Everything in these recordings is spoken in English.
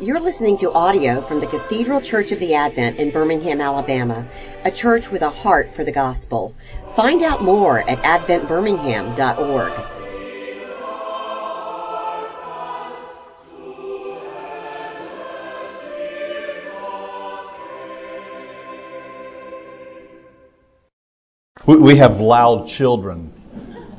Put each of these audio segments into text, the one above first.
You're listening to audio from the Cathedral Church of the Advent in Birmingham, Alabama, a church with a heart for the gospel. Find out more at adventbirmingham.org. We have loud children.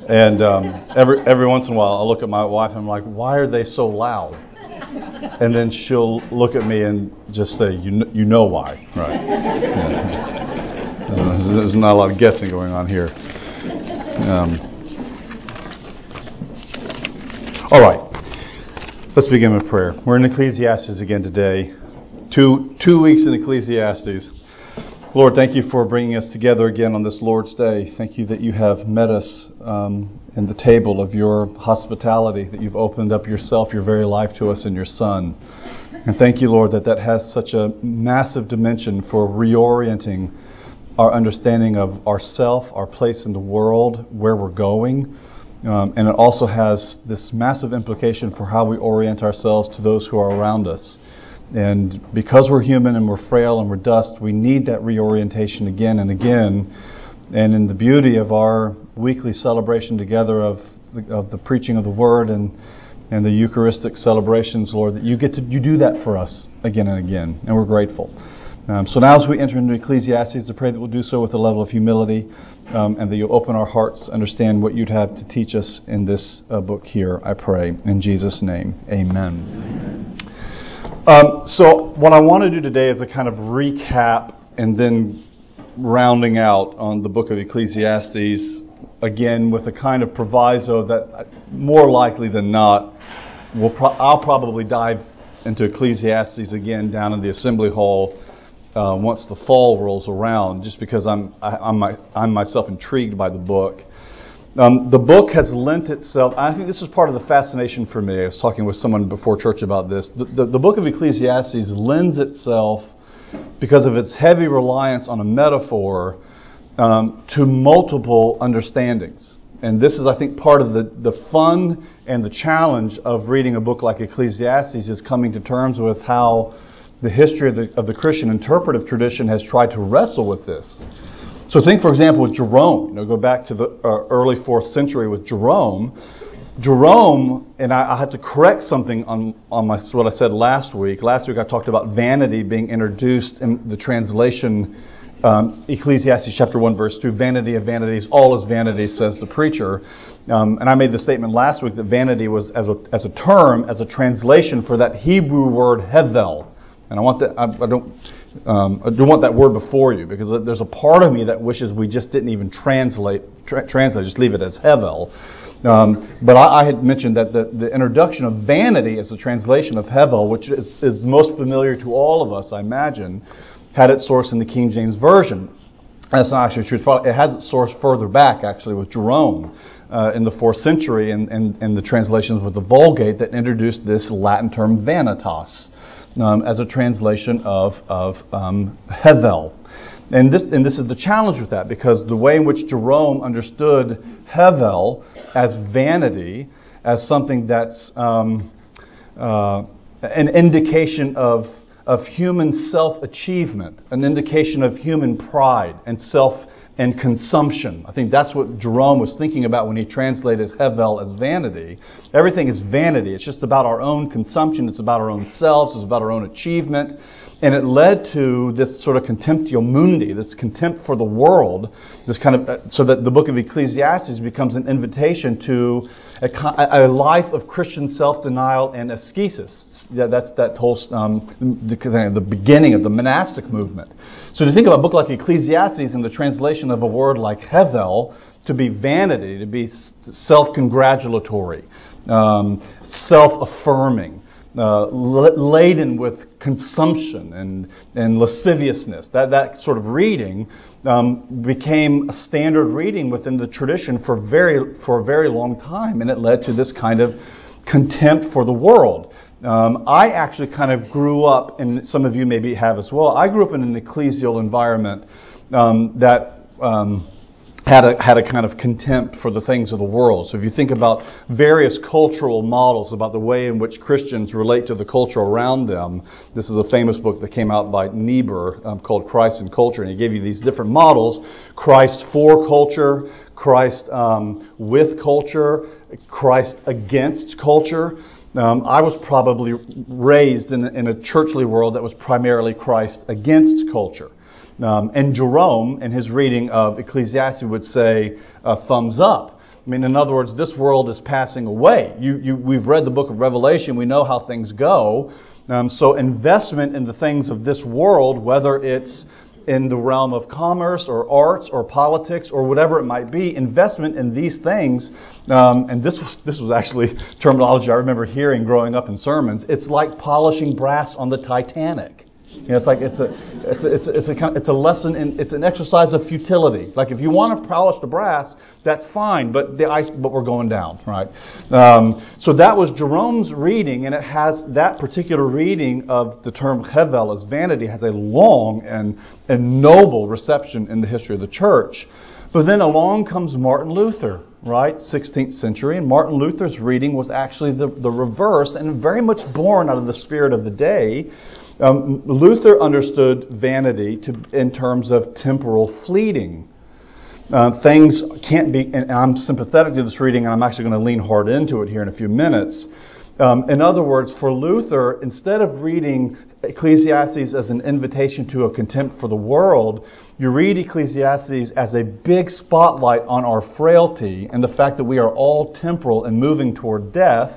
And um, every, every once in a while, I'll look at my wife and I'm like, why are they so loud? And then she'll look at me and just say, you know, you know why, right? Yeah. There's, there's, not a lot of guessing going on here. Um, all right, let's begin with prayer. We're in Ecclesiastes again today. Two, two weeks in Ecclesiastes. Lord, thank you for bringing us together again on this Lord's Day. Thank you that you have met us um, in the table of your hospitality, that you've opened up yourself, your very life to us in your Son. And thank you, Lord, that that has such a massive dimension for reorienting our understanding of ourself, our place in the world, where we're going. Um, and it also has this massive implication for how we orient ourselves to those who are around us. And because we're human and we're frail and we're dust, we need that reorientation again and again. And in the beauty of our weekly celebration together of the, of the preaching of the Word and and the Eucharistic celebrations, Lord, that you get to you do that for us again and again, and we're grateful. Um, so now, as we enter into Ecclesiastes, I pray that we'll do so with a level of humility, um, and that you'll open our hearts to understand what you'd have to teach us in this uh, book here. I pray in Jesus' name, Amen. Amen. Um, so, what I want to do today is a kind of recap and then rounding out on the book of Ecclesiastes, again with a kind of proviso that more likely than not, we'll pro- I'll probably dive into Ecclesiastes again down in the assembly hall uh, once the fall rolls around, just because I'm, I, am i I'm myself intrigued by the book. Um, the book has lent itself, I think this is part of the fascination for me. I was talking with someone before church about this. The, the, the book of Ecclesiastes lends itself, because of its heavy reliance on a metaphor, um, to multiple understandings. And this is, I think, part of the, the fun and the challenge of reading a book like Ecclesiastes is coming to terms with how the history of the, of the Christian interpretive tradition has tried to wrestle with this. So think, for example, with Jerome. You know, go back to the uh, early fourth century with Jerome. Jerome, and I, I had to correct something on, on my, what I said last week. Last week I talked about vanity being introduced in the translation um, Ecclesiastes chapter 1, verse 2, vanity of vanities, all is vanity, says the preacher. Um, and I made the statement last week that vanity was, as a, as a term, as a translation for that Hebrew word hevel. And I want that, I, I don't, um, I don't want that word before you because there's a part of me that wishes we just didn't even translate, tra- translate just leave it as Hevel. Um, but I, I, had mentioned that the, the, introduction of vanity as a translation of Hevel, which is, is, most familiar to all of us, I imagine, had its source in the King James Version. That's not actually true. It has its source further back, actually, with Jerome uh, in the fourth century and, and, and the translations with the Vulgate that introduced this Latin term vanitas um, as a translation of, of um, Hevel. And this, and this is the challenge with that because the way in which Jerome understood Hevel as vanity, as something that's um, uh, an indication of, of human self achievement, an indication of human pride and self and consumption. I think that's what Jerome was thinking about when he translated Hevel as vanity. Everything is vanity. It's just about our own consumption. It's about our own selves. It's about our own achievement. And it led to this sort of contemptio mundi, this contempt for the world, this kind of, uh, so that the book of Ecclesiastes becomes an invitation to a, a life of Christian self-denial and ascesis. Yeah, that's that whole um, the, the beginning of the monastic movement. So to think about a book like Ecclesiastes and the translation of a word like Hevel to be vanity, to be self-congratulatory, um, self-affirming, uh, laden with consumption and, and lasciviousness. That, that sort of reading um, became a standard reading within the tradition for, very, for a very long time, and it led to this kind of contempt for the world. Um, I actually kind of grew up, and some of you maybe have as well. I grew up in an ecclesial environment um, that um, had a, had a kind of contempt for the things of the world. So if you think about various cultural models about the way in which Christians relate to the culture around them, this is a famous book that came out by Niebuhr um, called Christ and Culture, and he gave you these different models: Christ for culture, Christ um, with culture, Christ against culture. Um, I was probably raised in, in a churchly world that was primarily Christ against culture. Um, and Jerome, in his reading of Ecclesiastes, would say uh, thumbs up. I mean, in other words, this world is passing away. You, you, we've read the book of Revelation. We know how things go. Um, so investment in the things of this world, whether it's in the realm of commerce or arts or politics or whatever it might be, investment in these things, um, and this was, this was actually terminology I remember hearing growing up in sermons, it's like polishing brass on the Titanic. You know, it's like it's a it's a, it's a, it's a, it's a lesson in it's an exercise of futility. Like if you want to polish the brass, that's fine, but the ice but we're going down, right? Um, so that was Jerome's reading, and it has that particular reading of the term hevel as vanity has a long and and noble reception in the history of the church. But then along comes Martin Luther, right? 16th century, and Martin Luther's reading was actually the, the reverse and very much born out of the spirit of the day um, Luther understood vanity to, in terms of temporal fleeting. Uh, things can't be, and I'm sympathetic to this reading, and I'm actually going to lean hard into it here in a few minutes. Um, in other words, for Luther, instead of reading Ecclesiastes as an invitation to a contempt for the world, you read Ecclesiastes as a big spotlight on our frailty and the fact that we are all temporal and moving toward death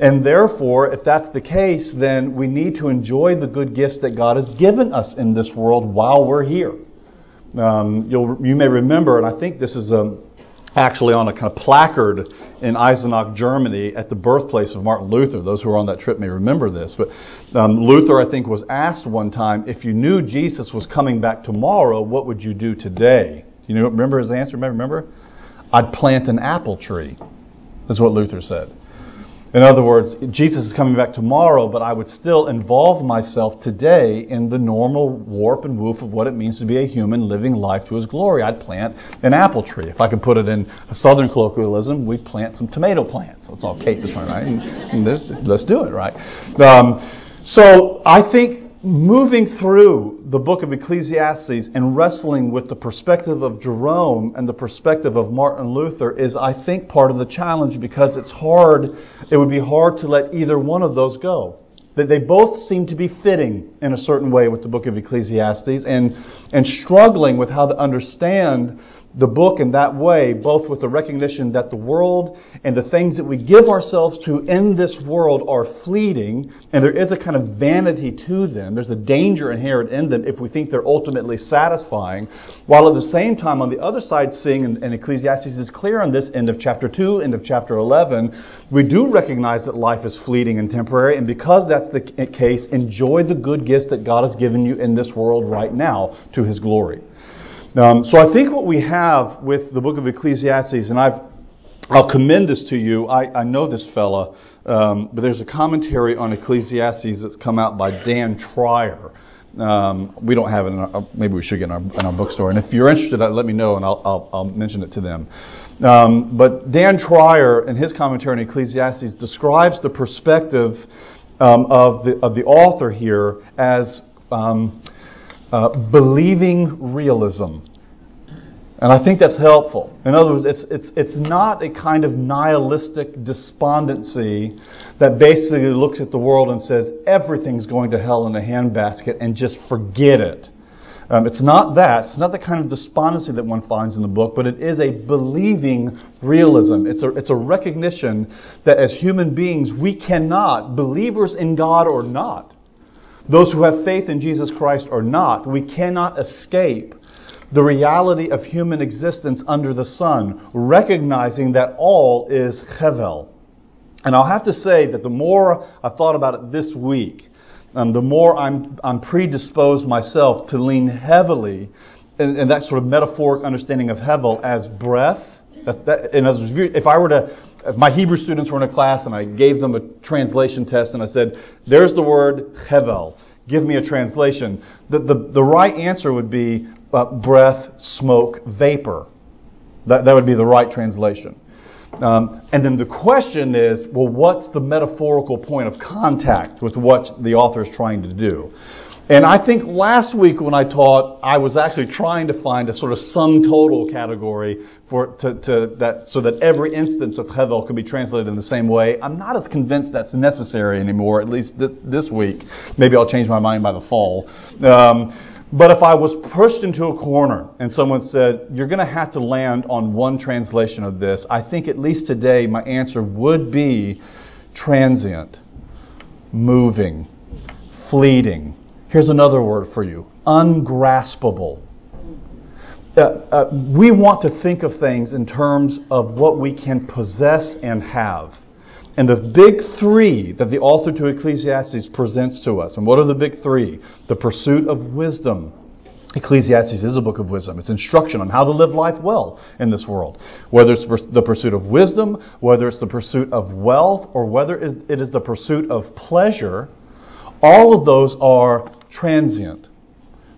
and therefore, if that's the case, then we need to enjoy the good gifts that God has given us in this world while we're here. Um, you may remember, and I think this is um, actually on a kind of placard in Eisenach, Germany, at the birthplace of Martin Luther. Those who were on that trip may remember this. But um, Luther, I think, was asked one time, if you knew Jesus was coming back tomorrow, what would you do today? You know, remember his answer? Remember? I'd plant an apple tree. That's what Luther said. In other words, Jesus is coming back tomorrow, but I would still involve myself today in the normal warp and woof of what it means to be a human living life to his glory. I'd plant an apple tree. If I could put it in a southern colloquialism, we'd plant some tomato plants. Let's all Kate this one, right? And, and this, let's do it, right? Um, so I think moving through the book of Ecclesiastes and wrestling with the perspective of Jerome and the perspective of Martin Luther is, I think, part of the challenge because it's hard, it would be hard to let either one of those go. That they both seem to be fitting in a certain way with the book of Ecclesiastes and, and struggling with how to understand the book in that way, both with the recognition that the world and the things that we give ourselves to in this world are fleeting, and there is a kind of vanity to them. There's a danger inherent in them if we think they're ultimately satisfying, while at the same time, on the other side, seeing, and, and Ecclesiastes is clear on this, end of chapter 2, end of chapter 11, we do recognize that life is fleeting and temporary, and because that's the case, enjoy the good gifts that God has given you in this world right now to His glory. Um, so I think what we have with the book of Ecclesiastes, and I've, I'll commend this to you. I, I know this fella, um, but there's a commentary on Ecclesiastes that's come out by Dan Treier. Um, we don't have it. In our, maybe we should get in our, in our bookstore. And if you're interested, let me know, and I'll, I'll, I'll mention it to them. Um, but Dan Treier, in his commentary on Ecclesiastes, describes the perspective um, of the of the author here as um, uh, believing realism. And I think that's helpful. In other words, it's, it's, it's not a kind of nihilistic despondency that basically looks at the world and says everything's going to hell in a handbasket and just forget it. Um, it's not that. It's not the kind of despondency that one finds in the book, but it is a believing realism. It's a, it's a recognition that as human beings, we cannot, believers in God or not, those who have faith in Jesus Christ or not, we cannot escape the reality of human existence under the sun, recognizing that all is Hevel. And I'll have to say that the more I've thought about it this week, um, the more I'm, I'm predisposed myself to lean heavily in, in that sort of metaphoric understanding of Hevel as breath. That, that, other words, if I were to if my Hebrew students were in a class and I gave them a translation test and I said, there's the word hevel, give me a translation, the, the, the right answer would be uh, breath, smoke, vapor. That, that would be the right translation. Um, and then the question is, well, what's the metaphorical point of contact with what the author is trying to do? And I think last week when I taught, I was actually trying to find a sort of sum total category for to, to that so that every instance of Hevel could be translated in the same way. I'm not as convinced that's necessary anymore, at least th- this week. Maybe I'll change my mind by the fall. Um, but if I was pushed into a corner and someone said, You're going to have to land on one translation of this, I think at least today my answer would be transient, moving, fleeting Here's another word for you ungraspable. Uh, uh, we want to think of things in terms of what we can possess and have. And the big three that the author to Ecclesiastes presents to us, and what are the big three? The pursuit of wisdom. Ecclesiastes is a book of wisdom. It's instruction on how to live life well in this world. Whether it's the pursuit of wisdom, whether it's the pursuit of wealth, or whether it is the pursuit of pleasure, all of those are transient.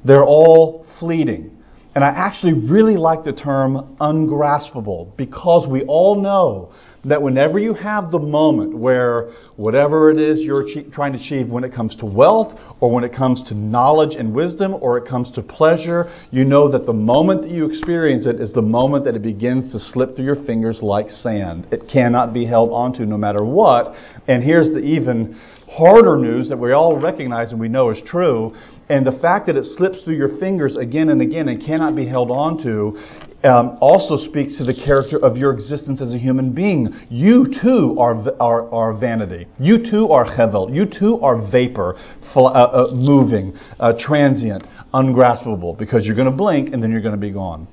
They're all fleeting. And I actually really like the term ungraspable because we all know that whenever you have the moment where whatever it is you're trying to achieve, when it comes to wealth, or when it comes to knowledge and wisdom, or it comes to pleasure, you know that the moment that you experience it is the moment that it begins to slip through your fingers like sand. It cannot be held onto no matter what. And here's the even harder news that we all recognize and we know is true. And the fact that it slips through your fingers again and again and cannot be held onto um, also speaks to the character of your existence as a human being. You too are, are, are vanity. You too are hevel. You too are vapor, uh, uh, moving, uh, transient, ungraspable, because you're going to blink and then you're going to be gone.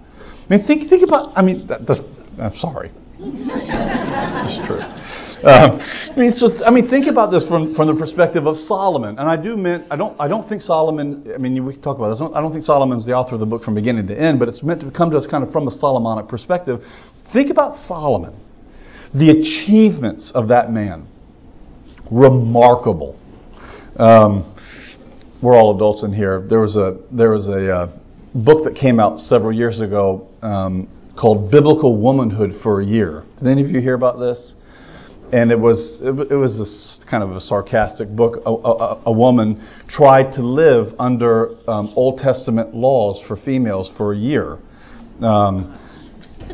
I mean, think, think about, I mean, that, I'm sorry. It's true. Um, I mean, so I mean, think about this from, from the perspective of Solomon, and I do mean I don't I don't think Solomon. I mean, we can talk about this. I don't think Solomon's the author of the book from beginning to end, but it's meant to come to us kind of from a Solomonic perspective. Think about Solomon, the achievements of that man, remarkable. Um, we're all adults in here. There was a there was a uh, book that came out several years ago um, called Biblical Womanhood for a Year. Did any of you hear about this? and it was it, was this kind of a sarcastic book. A, a, a woman tried to live under um, Old Testament laws for females for a year, um,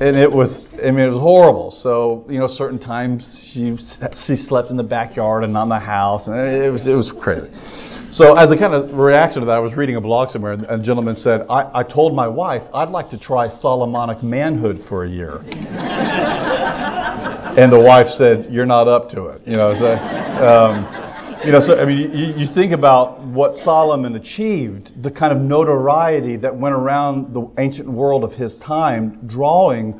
and it was I mean it was horrible. So you know, certain times she she slept in the backyard and not in the house, and it was it was crazy. So as a kind of reaction to that, I was reading a blog somewhere, and a gentleman said, "I, I told my wife I'd like to try Solomonic manhood for a year." and the wife said, "You're not up to it." You know, so, um, you know, so I mean, you, you think about what Solomon achieved, the kind of notoriety that went around the ancient world of his time, drawing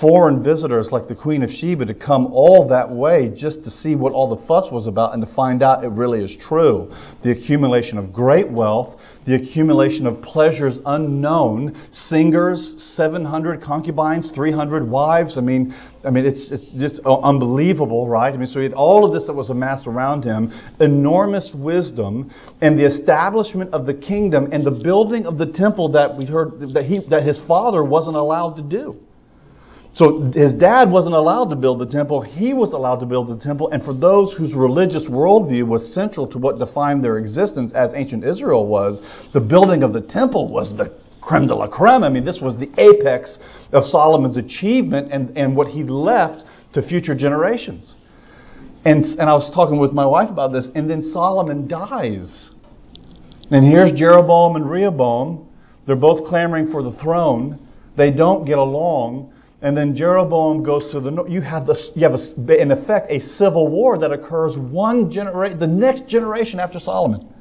foreign visitors like the Queen of Sheba to come all that way just to see what all the fuss was about and to find out it really is true. The accumulation of great wealth, the accumulation of pleasures unknown, singers, 700 concubines, 300 wives. I mean, I mean, it's, it's just unbelievable, right? I mean, so he had all of this that was amassed around him, enormous wisdom, and the establishment of the kingdom and the building of the temple that we heard that he that his father wasn't allowed to do. So his dad wasn't allowed to build the temple. He was allowed to build the temple. And for those whose religious worldview was central to what defined their existence as ancient Israel was, the building of the temple was the creme de la creme. I mean, this was the apex of Solomon's achievement and, and what he left to future generations. And, and I was talking with my wife about this, and then Solomon dies. And here's Jeroboam and Rehoboam. They're both clamoring for the throne. They don't get along. And then Jeroboam goes to the north. You have, this, you have a, in effect a civil war that occurs one generation, the next generation after Solomon.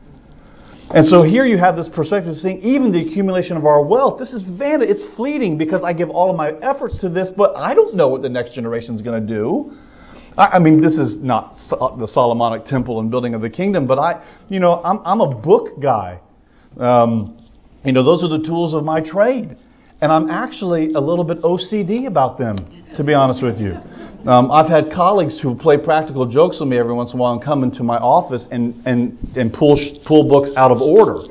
And so here you have this perspective of seeing even the accumulation of our wealth. This is vanity. It's fleeting because I give all of my efforts to this, but I don't know what the next generation is going to do. I, I mean, this is not the Solomonic temple and building of the kingdom, but I, you know, I'm, I'm a book guy. Um, you know, those are the tools of my trade and I'm actually a little bit OCD about them, to be honest with you. Um, I've had colleagues who play practical jokes with me every once in a while and come into my office and, and, and pull, pull books out of order.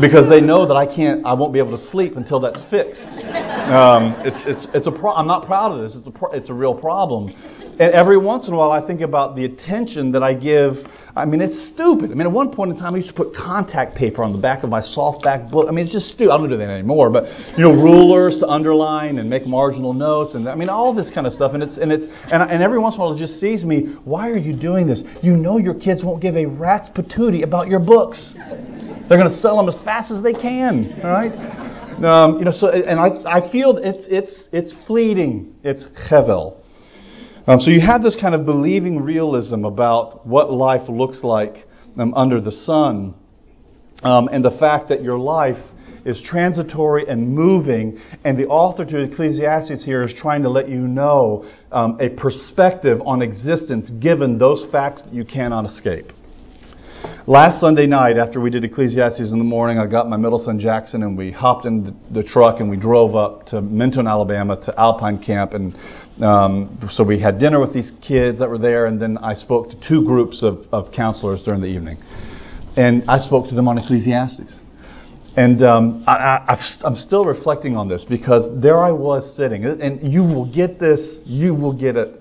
because they know that I can't, I won't be able to sleep until that's fixed. Um, it's, it's, it's a pro- I'm not proud of this. It's a, pro- it's a real problem. And every once in a while, I think about the attention that I give. I mean, it's stupid. I mean, at one point in time, I used to put contact paper on the back of my softback book. I mean, it's just stupid. I don't do that anymore. But you know, rulers to underline and make marginal notes, and I mean, all this kind of stuff. And it's and it's and, and every once in a while, it just sees me. Why are you doing this? You know, your kids won't give a rat's patootie about your books. They're going to sell them as fast as they can. All right. Um, you know, so and I, I feel it's it's it's fleeting. It's chevel. Um, so you have this kind of believing realism about what life looks like um, under the sun, um, and the fact that your life is transitory and moving. And the author to Ecclesiastes here is trying to let you know um, a perspective on existence given those facts that you cannot escape. Last Sunday night, after we did Ecclesiastes in the morning, I got my middle son Jackson and we hopped in the truck and we drove up to Mentone, Alabama to Alpine Camp. And um, so we had dinner with these kids that were there, and then I spoke to two groups of, of counselors during the evening. And I spoke to them on Ecclesiastes. And um, I, am still reflecting on this because there I was sitting, and you will get this, you will get it.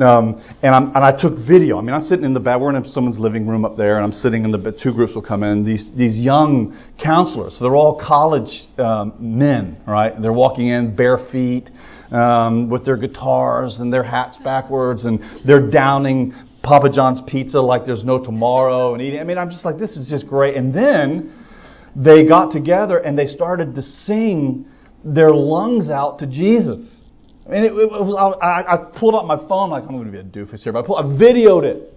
Um, and, and, i took video. I mean, I'm sitting in the back. We're in someone's living room up there, and I'm sitting in the two groups will come in. These these young counselors. So they're all college um, men, right? They're walking in bare feet um, with their guitars and their hats backwards, and they're downing Papa John's pizza like there's no tomorrow and eating. I mean, I'm just like, this is just great. And then they got together and they started to sing their lungs out to Jesus. I mean, it, it was, I, I, pulled up my phone like I'm going to be a doofus here, but I, pulled, I videoed it.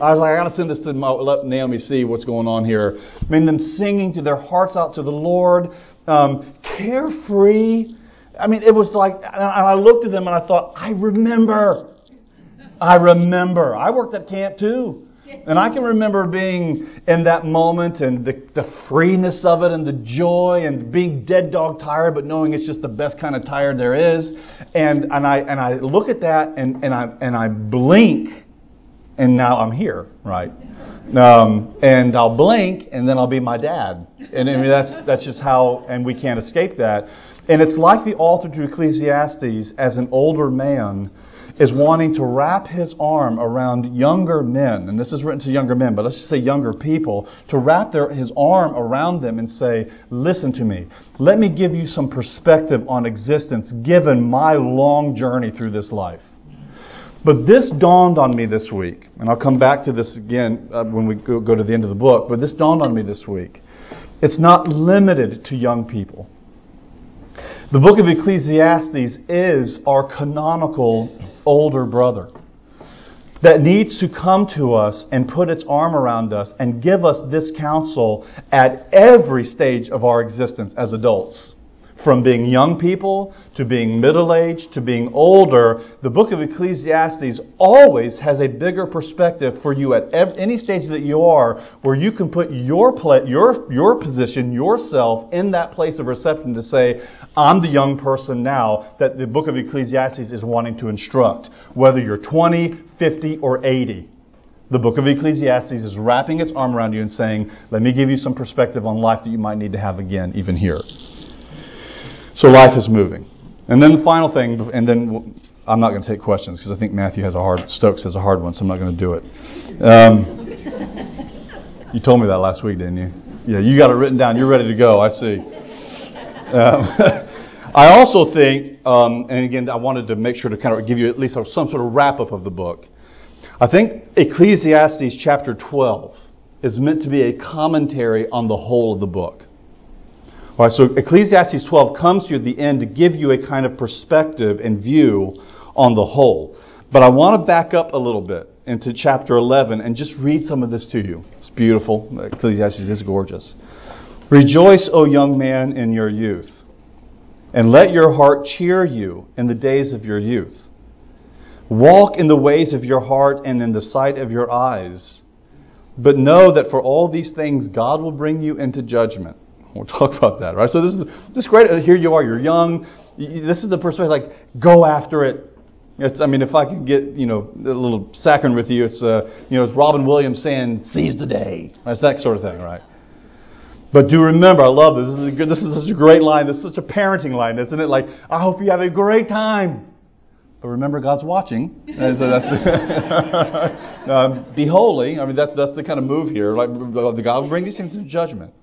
I was like, I got to send this to my, let Naomi see what's going on here. I mean, them singing to their hearts out to the Lord, um, carefree, I mean, it was like, and I looked at them and I thought, I remember. I remember. I worked at camp too. And I can remember being in that moment and the, the freeness of it and the joy and being dead dog tired, but knowing it's just the best kind of tired there is. And, and, I, and I look at that and, and, I, and I blink, and now I'm here, right? Um, and I'll blink, and then I'll be my dad. And I mean, that's, that's just how, and we can't escape that. And it's like the author to Ecclesiastes, as an older man, is wanting to wrap his arm around younger men, and this is written to younger men, but let's just say younger people, to wrap their, his arm around them and say, Listen to me. Let me give you some perspective on existence given my long journey through this life. But this dawned on me this week, and I'll come back to this again uh, when we go, go to the end of the book, but this dawned on me this week. It's not limited to young people. The book of Ecclesiastes is our canonical older brother that needs to come to us and put its arm around us and give us this counsel at every stage of our existence as adults. From being young people to being middle aged to being older, the book of Ecclesiastes always has a bigger perspective for you at any stage that you are, where you can put your, your, your position, yourself, in that place of reception to say, I'm the young person now that the book of Ecclesiastes is wanting to instruct. Whether you're 20, 50, or 80, the book of Ecclesiastes is wrapping its arm around you and saying, Let me give you some perspective on life that you might need to have again, even here. So life is moving. And then the final thing, and then I'm not going to take questions because I think Matthew has a hard, Stokes has a hard one, so I'm not going to do it. Um, you told me that last week, didn't you? Yeah, you got it written down. You're ready to go. I see. Um, I also think, um, and again, I wanted to make sure to kind of give you at least some sort of wrap up of the book. I think Ecclesiastes chapter 12 is meant to be a commentary on the whole of the book. All right, so Ecclesiastes 12 comes to the end to give you a kind of perspective and view on the whole. But I want to back up a little bit into chapter 11 and just read some of this to you. It's beautiful. Ecclesiastes is gorgeous. Rejoice, O young man, in your youth, and let your heart cheer you in the days of your youth. Walk in the ways of your heart and in the sight of your eyes. But know that for all these things God will bring you into judgment. We'll talk about that, right? So this is this great. Here you are. You're young. This is the perspective. Like, go after it. It's, I mean, if I could get you know a little saccharine with you, it's uh, you know it's Robin Williams saying, "Seize the day." It's that sort of thing, right? But do remember, I love this. This is, good, this is such a great line. This is such a parenting line, isn't it? Like, I hope you have a great time. But remember, God's watching. And so that's the uh, be holy. I mean, that's that's the kind of move here. Like, God will bring these things into judgment.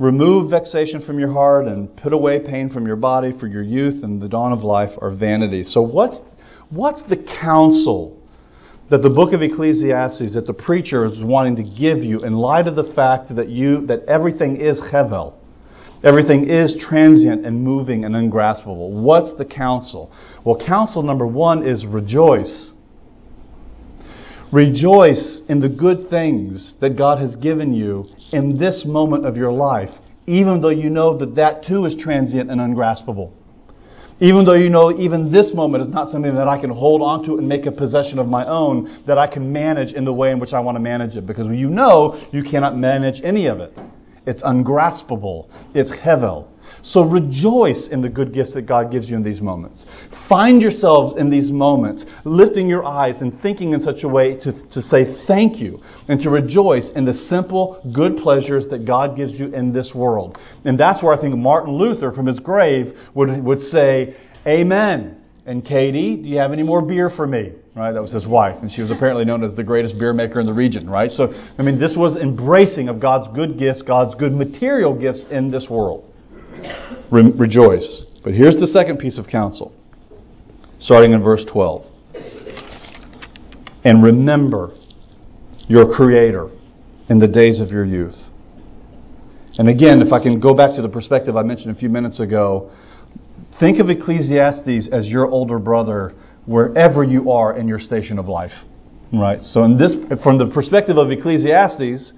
Remove vexation from your heart and put away pain from your body, for your youth and the dawn of life are vanity. So, what's what's the counsel that the book of Ecclesiastes that the preacher is wanting to give you in light of the fact that you that everything is hevel? Everything is transient and moving and ungraspable. What's the counsel? Well, counsel number one is rejoice. Rejoice in the good things that God has given you in this moment of your life, even though you know that that too is transient and ungraspable. Even though you know even this moment is not something that I can hold on to and make a possession of my own, that I can manage in the way in which I want to manage it. Because you know you cannot manage any of it. It's ungraspable. It's hevel. So rejoice in the good gifts that God gives you in these moments. Find yourselves in these moments, lifting your eyes and thinking in such a way to, to say thank you and to rejoice in the simple good pleasures that God gives you in this world. And that's where I think Martin Luther from his grave would, would say, Amen. And Katie, do you have any more beer for me? Right? That was his wife, and she was apparently known as the greatest beer maker in the region, right? So, I mean, this was embracing of God's good gifts, God's good material gifts in this world. Re- rejoice. But here's the second piece of counsel, starting in verse 12. And remember your Creator in the days of your youth. And again, if I can go back to the perspective I mentioned a few minutes ago, think of Ecclesiastes as your older brother wherever you are in your station of life. Right? So in this from the perspective of Ecclesiastes,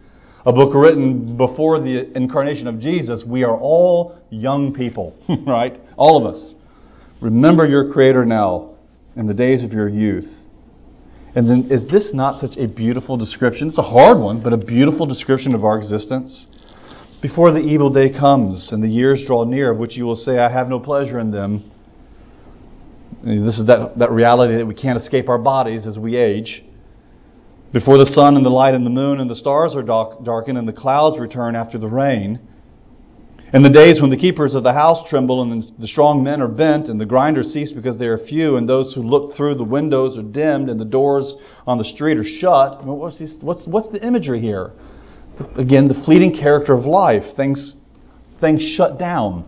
a book written before the incarnation of Jesus, we are all young people, right? All of us. Remember your Creator now in the days of your youth. And then, is this not such a beautiful description? It's a hard one, but a beautiful description of our existence. Before the evil day comes and the years draw near, of which you will say, I have no pleasure in them. This is that, that reality that we can't escape our bodies as we age. Before the sun and the light and the moon and the stars are darkened and the clouds return after the rain. And the days when the keepers of the house tremble and the strong men are bent and the grinders cease because they are few and those who look through the windows are dimmed and the doors on the street are shut. What's, what's, what's the imagery here? Again, the fleeting character of life. Things, things shut down.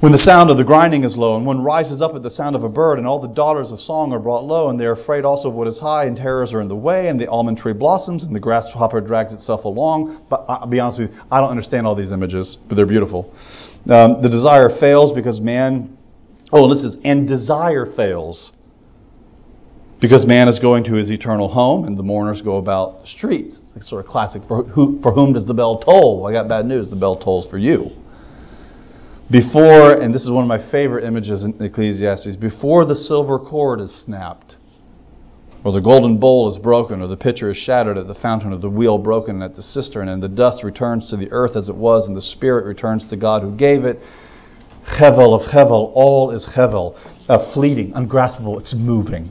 When the sound of the grinding is low, and one rises up at the sound of a bird, and all the daughters of song are brought low, and they are afraid also of what is high, and terrors are in the way, and the almond tree blossoms, and the grasshopper drags itself along. But I'll be honest with you, I don't understand all these images, but they're beautiful. Um, the desire fails because man, oh, this is, and desire fails because man is going to his eternal home, and the mourners go about the streets. It's sort of classic. For, who, for whom does the bell toll? Well, I got bad news. The bell tolls for you. Before, and this is one of my favorite images in Ecclesiastes, before the silver cord is snapped, or the golden bowl is broken, or the pitcher is shattered at the fountain, or the wheel broken at the cistern, and the dust returns to the earth as it was, and the spirit returns to God who gave it. Hevel of Hevel, all is Hevel, uh, fleeting, ungraspable, it's moving.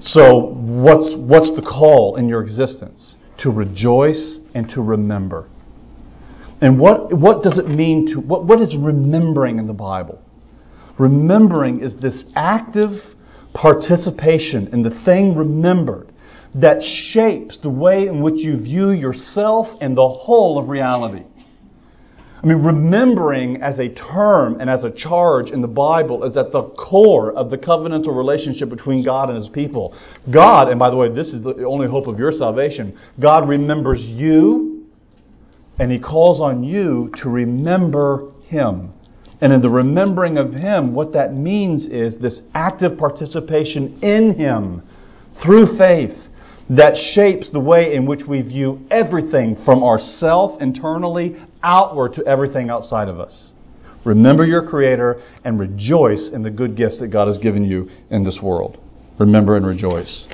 So, what's, what's the call in your existence? To rejoice and to remember. And what, what does it mean to, what, what is remembering in the Bible? Remembering is this active participation in the thing remembered that shapes the way in which you view yourself and the whole of reality. I mean, remembering as a term and as a charge in the Bible is at the core of the covenantal relationship between God and His people. God, and by the way, this is the only hope of your salvation, God remembers you and he calls on you to remember him. And in the remembering of him, what that means is this active participation in him through faith that shapes the way in which we view everything from ourself internally outward to everything outside of us. Remember your Creator and rejoice in the good gifts that God has given you in this world. Remember and rejoice.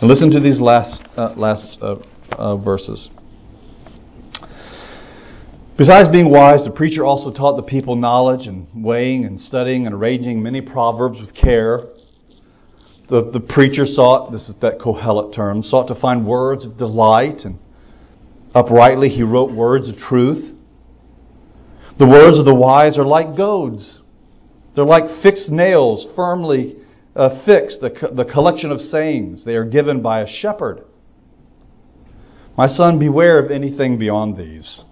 And listen to these last, uh, last uh, uh, verses. Besides being wise, the preacher also taught the people knowledge and weighing and studying and arranging many proverbs with care. The, the preacher sought, this is that Kohelet term, sought to find words of delight and Uprightly he wrote words of truth. The words of the wise are like goads. They're like fixed nails, firmly uh, fixed, the, co- the collection of sayings. They are given by a shepherd. My son, beware of anything beyond these.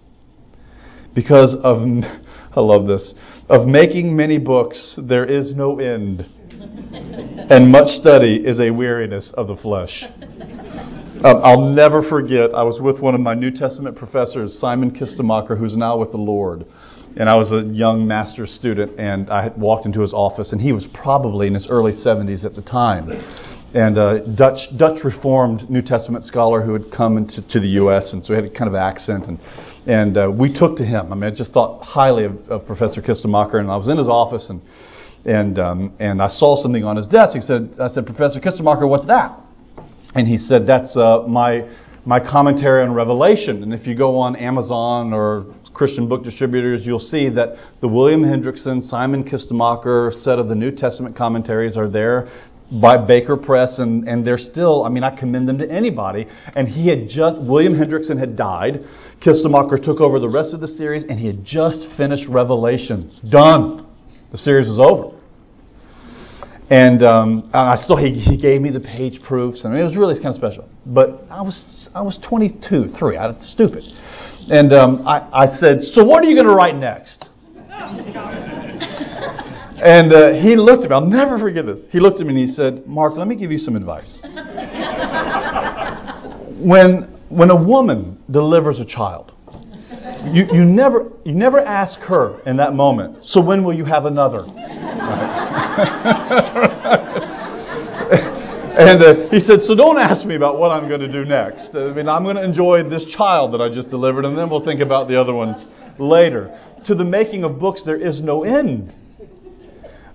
Because of, I love this, of making many books, there is no end. and much study is a weariness of the flesh. Um, I'll never forget, I was with one of my New Testament professors, Simon Kistemaker, who's now with the Lord. And I was a young master's student, and I had walked into his office, and he was probably in his early 70s at the time. And a Dutch, Dutch Reformed New Testament scholar who had come into to the U.S., and so he had a kind of accent. And, and uh, we took to him. I mean, I just thought highly of, of Professor Kistemaker, and I was in his office, and, and, um, and I saw something on his desk. He said, I said, Professor Kistemaker, what's that? And he said, That's uh, my, my commentary on Revelation. And if you go on Amazon or Christian book distributors, you'll see that the William Hendriksen, Simon Kistemaker set of the New Testament commentaries are there by Baker Press, and, and they're still, I mean, I commend them to anybody. And he had just, William Hendriksen had died. Kistemaker took over the rest of the series, and he had just finished Revelation. Done. The series was over. And um, I still he, he gave me the page proofs, and it was really kind of special. But I was I was 22, three. I was stupid, and um, I, I said, "So what are you going to write next?" and uh, he looked at me. I'll never forget this. He looked at me and he said, "Mark, let me give you some advice. when when a woman delivers a child, you, you never you never ask her in that moment. So when will you have another?" and uh, he said, So don't ask me about what I'm going to do next. I mean, I'm going to enjoy this child that I just delivered, and then we'll think about the other ones later. To the making of books, there is no end.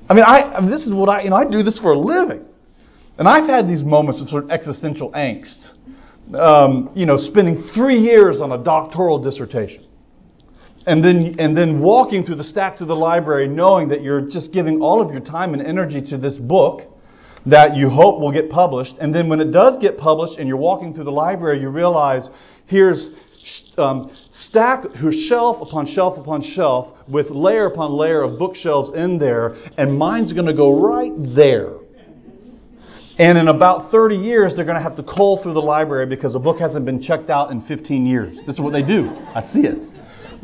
I mean, I, I mean, this is what I, you know, I do this for a living. And I've had these moments of sort of existential angst. Um, you know, spending three years on a doctoral dissertation and then and then walking through the stacks of the library knowing that you're just giving all of your time and energy to this book that you hope will get published and then when it does get published and you're walking through the library you realize here's um, stack her shelf upon shelf upon shelf with layer upon layer of bookshelves in there and mine's going to go right there and in about 30 years, they're going to have to cull through the library because a book hasn't been checked out in 15 years. This is what they do. I see it.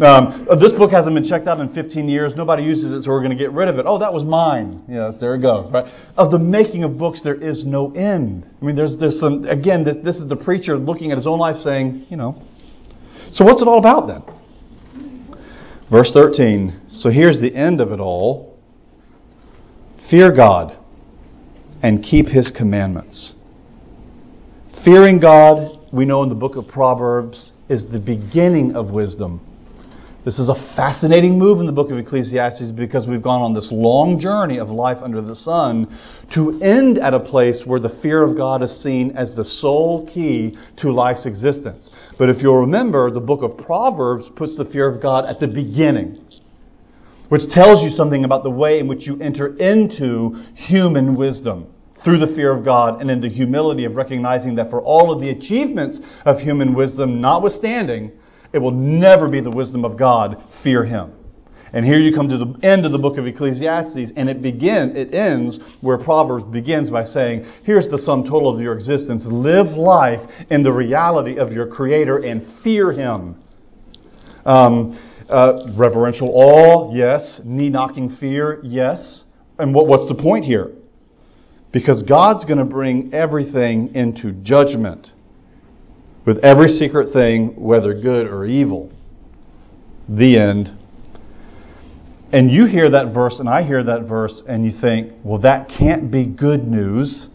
Um, uh, this book hasn't been checked out in 15 years. Nobody uses it, so we're going to get rid of it. Oh, that was mine. Yeah, there it goes. Right? Of the making of books, there is no end. I mean, there's, there's some, again, this, this is the preacher looking at his own life saying, you know. So what's it all about then? Verse 13. So here's the end of it all Fear God and keep his commandments. Fearing God, we know in the book of Proverbs, is the beginning of wisdom. This is a fascinating move in the book of Ecclesiastes because we've gone on this long journey of life under the sun to end at a place where the fear of God is seen as the sole key to life's existence. But if you'll remember, the book of Proverbs puts the fear of God at the beginning, which tells you something about the way in which you enter into human wisdom through the fear of God and in the humility of recognizing that for all of the achievements of human wisdom notwithstanding, it will never be the wisdom of God. Fear Him. And here you come to the end of the book of Ecclesiastes, and it begin, it ends where Proverbs begins by saying, "Here's the sum total of your existence: live life in the reality of your Creator and fear Him." Um, uh, reverential awe, yes. Knee-knocking fear, yes. And what, what's the point here? Because God's going to bring everything into judgment with every secret thing, whether good or evil. The end. And you hear that verse, and I hear that verse, and you think, well, that can't be good news.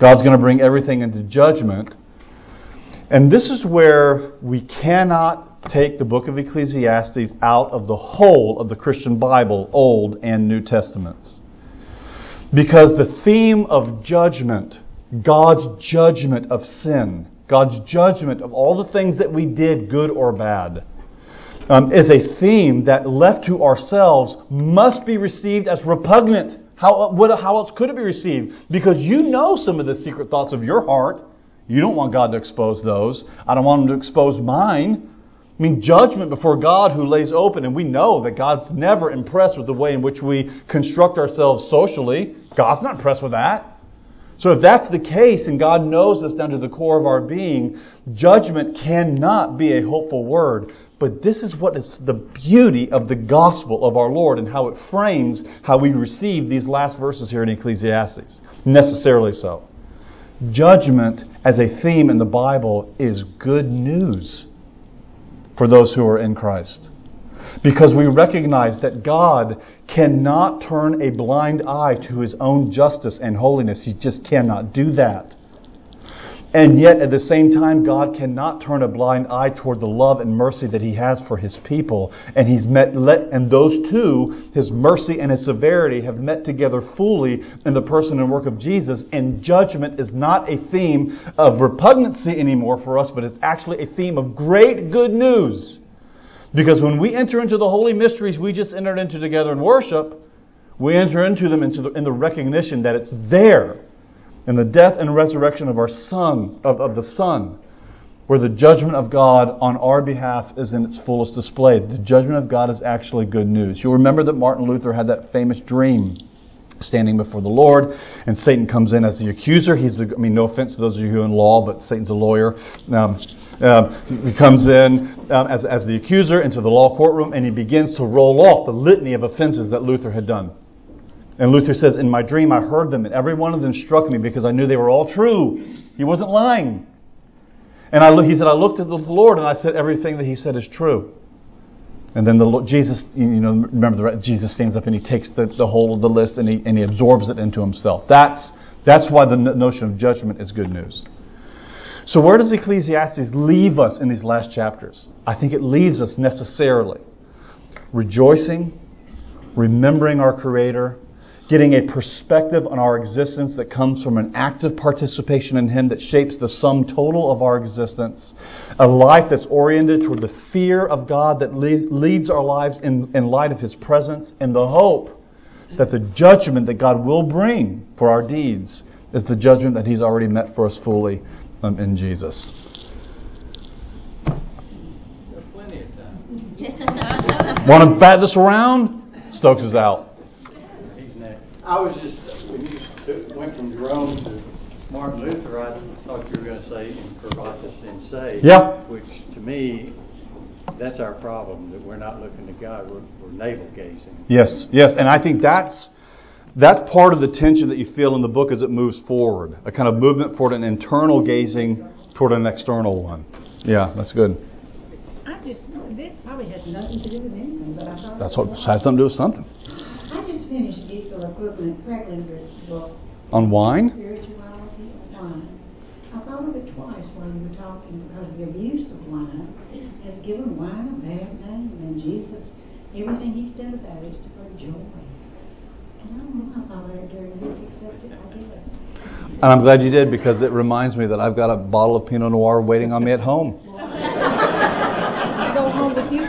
God's going to bring everything into judgment. And this is where we cannot take the book of Ecclesiastes out of the whole of the Christian Bible, Old and New Testaments. Because the theme of judgment, God's judgment of sin, God's judgment of all the things that we did, good or bad, um, is a theme that, left to ourselves, must be received as repugnant. How, what, how else could it be received? Because you know some of the secret thoughts of your heart. You don't want God to expose those. I don't want Him to expose mine. I mean, judgment before God who lays open, and we know that God's never impressed with the way in which we construct ourselves socially. God's not impressed with that. So if that's the case, and God knows us down to the core of our being, judgment cannot be a hopeful word. But this is what is the beauty of the gospel of our Lord and how it frames how we receive these last verses here in Ecclesiastes. Necessarily so. Judgment as a theme in the Bible is good news for those who are in Christ. Because we recognize that God cannot turn a blind eye to his own justice and holiness. He just cannot do that. And yet, at the same time, God cannot turn a blind eye toward the love and mercy that He has for His people. And He's met, let, and those two, His mercy and His severity, have met together fully in the person and work of Jesus. And judgment is not a theme of repugnancy anymore for us, but it's actually a theme of great good news. Because when we enter into the holy mysteries we just entered into together in worship, we enter into them into the, in the recognition that it's there in the death and resurrection of our Son, of, of the Son, where the judgment of God on our behalf is in its fullest display. The judgment of God is actually good news. You'll remember that Martin Luther had that famous dream standing before the Lord, and Satan comes in as the accuser. He's, the, I mean, no offense to those of you who are in law, but Satan's a lawyer. Um, uh, he comes in um, as, as the accuser into the law courtroom, and he begins to roll off the litany of offenses that Luther had done. And Luther says, In my dream I heard them, and every one of them struck me because I knew they were all true. He wasn't lying. And I, he said, I looked at the Lord and I said, Everything that he said is true. And then the Jesus, you know, remember the, Jesus stands up and he takes the, the whole of the list and he, and he absorbs it into himself. That's, that's why the notion of judgment is good news. So where does Ecclesiastes leave us in these last chapters? I think it leaves us necessarily rejoicing, remembering our Creator, getting a perspective on our existence that comes from an active participation in Him that shapes the sum total of our existence, a life that's oriented toward the fear of God that leads our lives in, in light of His presence, and the hope that the judgment that God will bring for our deeds is the judgment that He's already met for us fully um, in Jesus. Want to bat this around? Stokes is out. I was just, when you went from Jerome to Martin Luther, I thought you were going to say incurvatus in se. Yeah. Which to me, that's our problem, that we're not looking to God, we're, we're navel gazing. Yes, yes. And I think that's. That's part of the tension that you feel in the book as it moves forward. A kind of movement toward an internal gazing toward an external one. Yeah, that's good. I just, this probably has nothing to do with anything, but I thought. That's what has something to do with something. I just finished Easter equivalent Franklin's book. On wine? Spirituality of wine. I thought of it twice while you were talking because the abuse of wine has given wine a bad name, and Jesus, everything he said about it is for joy. And I don't know, I thought of that during his accepted. I did. And I'm glad you did because it reminds me that I've got a bottle of Pinot Noir waiting on me at home. go home with you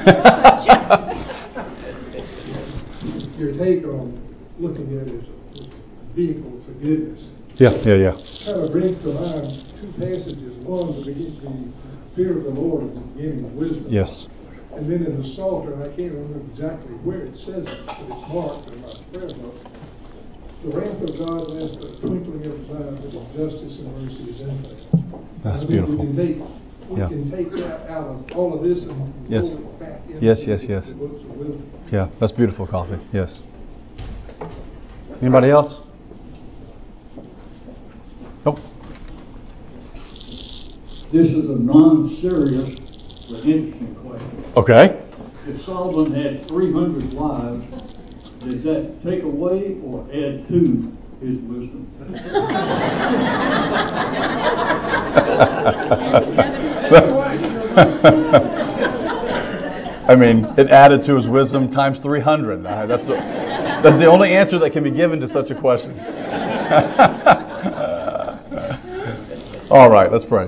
your take on looking at it as a vehicle of forgiveness. Yeah, yeah, yeah. Kind of brings to mind two passages. One, the, the fear of the Lord is the beginning of wisdom. Yes. And then in the Psalter, I can't remember exactly where it says it, but it's marked in my prayer book. The wrath of God lasts a twinkling of an eye, but His justice and mercy is infinite. That's beautiful. We can take, we yeah. can take that out of all of this and yes. roll it back into yes, yes, yes. the books of wisdom. Yeah, that's beautiful coffee. Yes. Anybody else? Nope. This is a non-serious but interesting question. Okay. If Solomon had 300 wives, did that take away or add to his wisdom? I mean, it added to his wisdom times 300. Uh, that's, the, that's the only answer that can be given to such a question. All right, let's pray.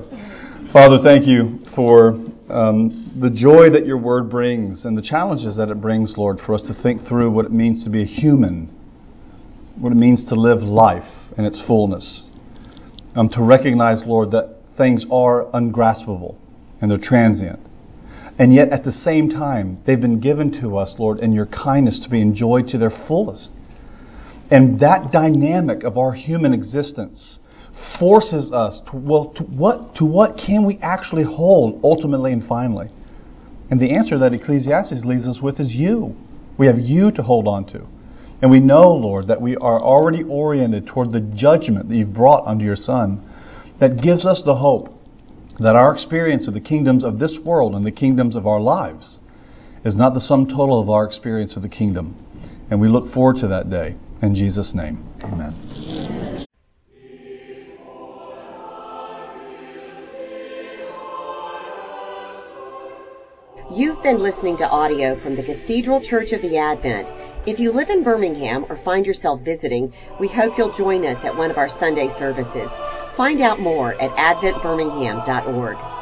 Father, thank you for um, the joy that your word brings and the challenges that it brings, Lord, for us to think through what it means to be a human, what it means to live life in its fullness. Um, to recognize, Lord, that things are ungraspable and they're transient. And yet, at the same time, they've been given to us, Lord, in your kindness to be enjoyed to their fullest. And that dynamic of our human existence forces us to, well, to what, to what can we actually hold ultimately and finally? And the answer that Ecclesiastes leaves us with is you. We have you to hold on to. And we know, Lord, that we are already oriented toward the judgment that you've brought unto your Son that gives us the hope that our experience of the kingdoms of this world and the kingdoms of our lives is not the sum total of our experience of the kingdom. And we look forward to that day. In Jesus' name, amen. You've been listening to audio from the Cathedral Church of the Advent. If you live in Birmingham or find yourself visiting, we hope you'll join us at one of our Sunday services. Find out more at adventbirmingham.org.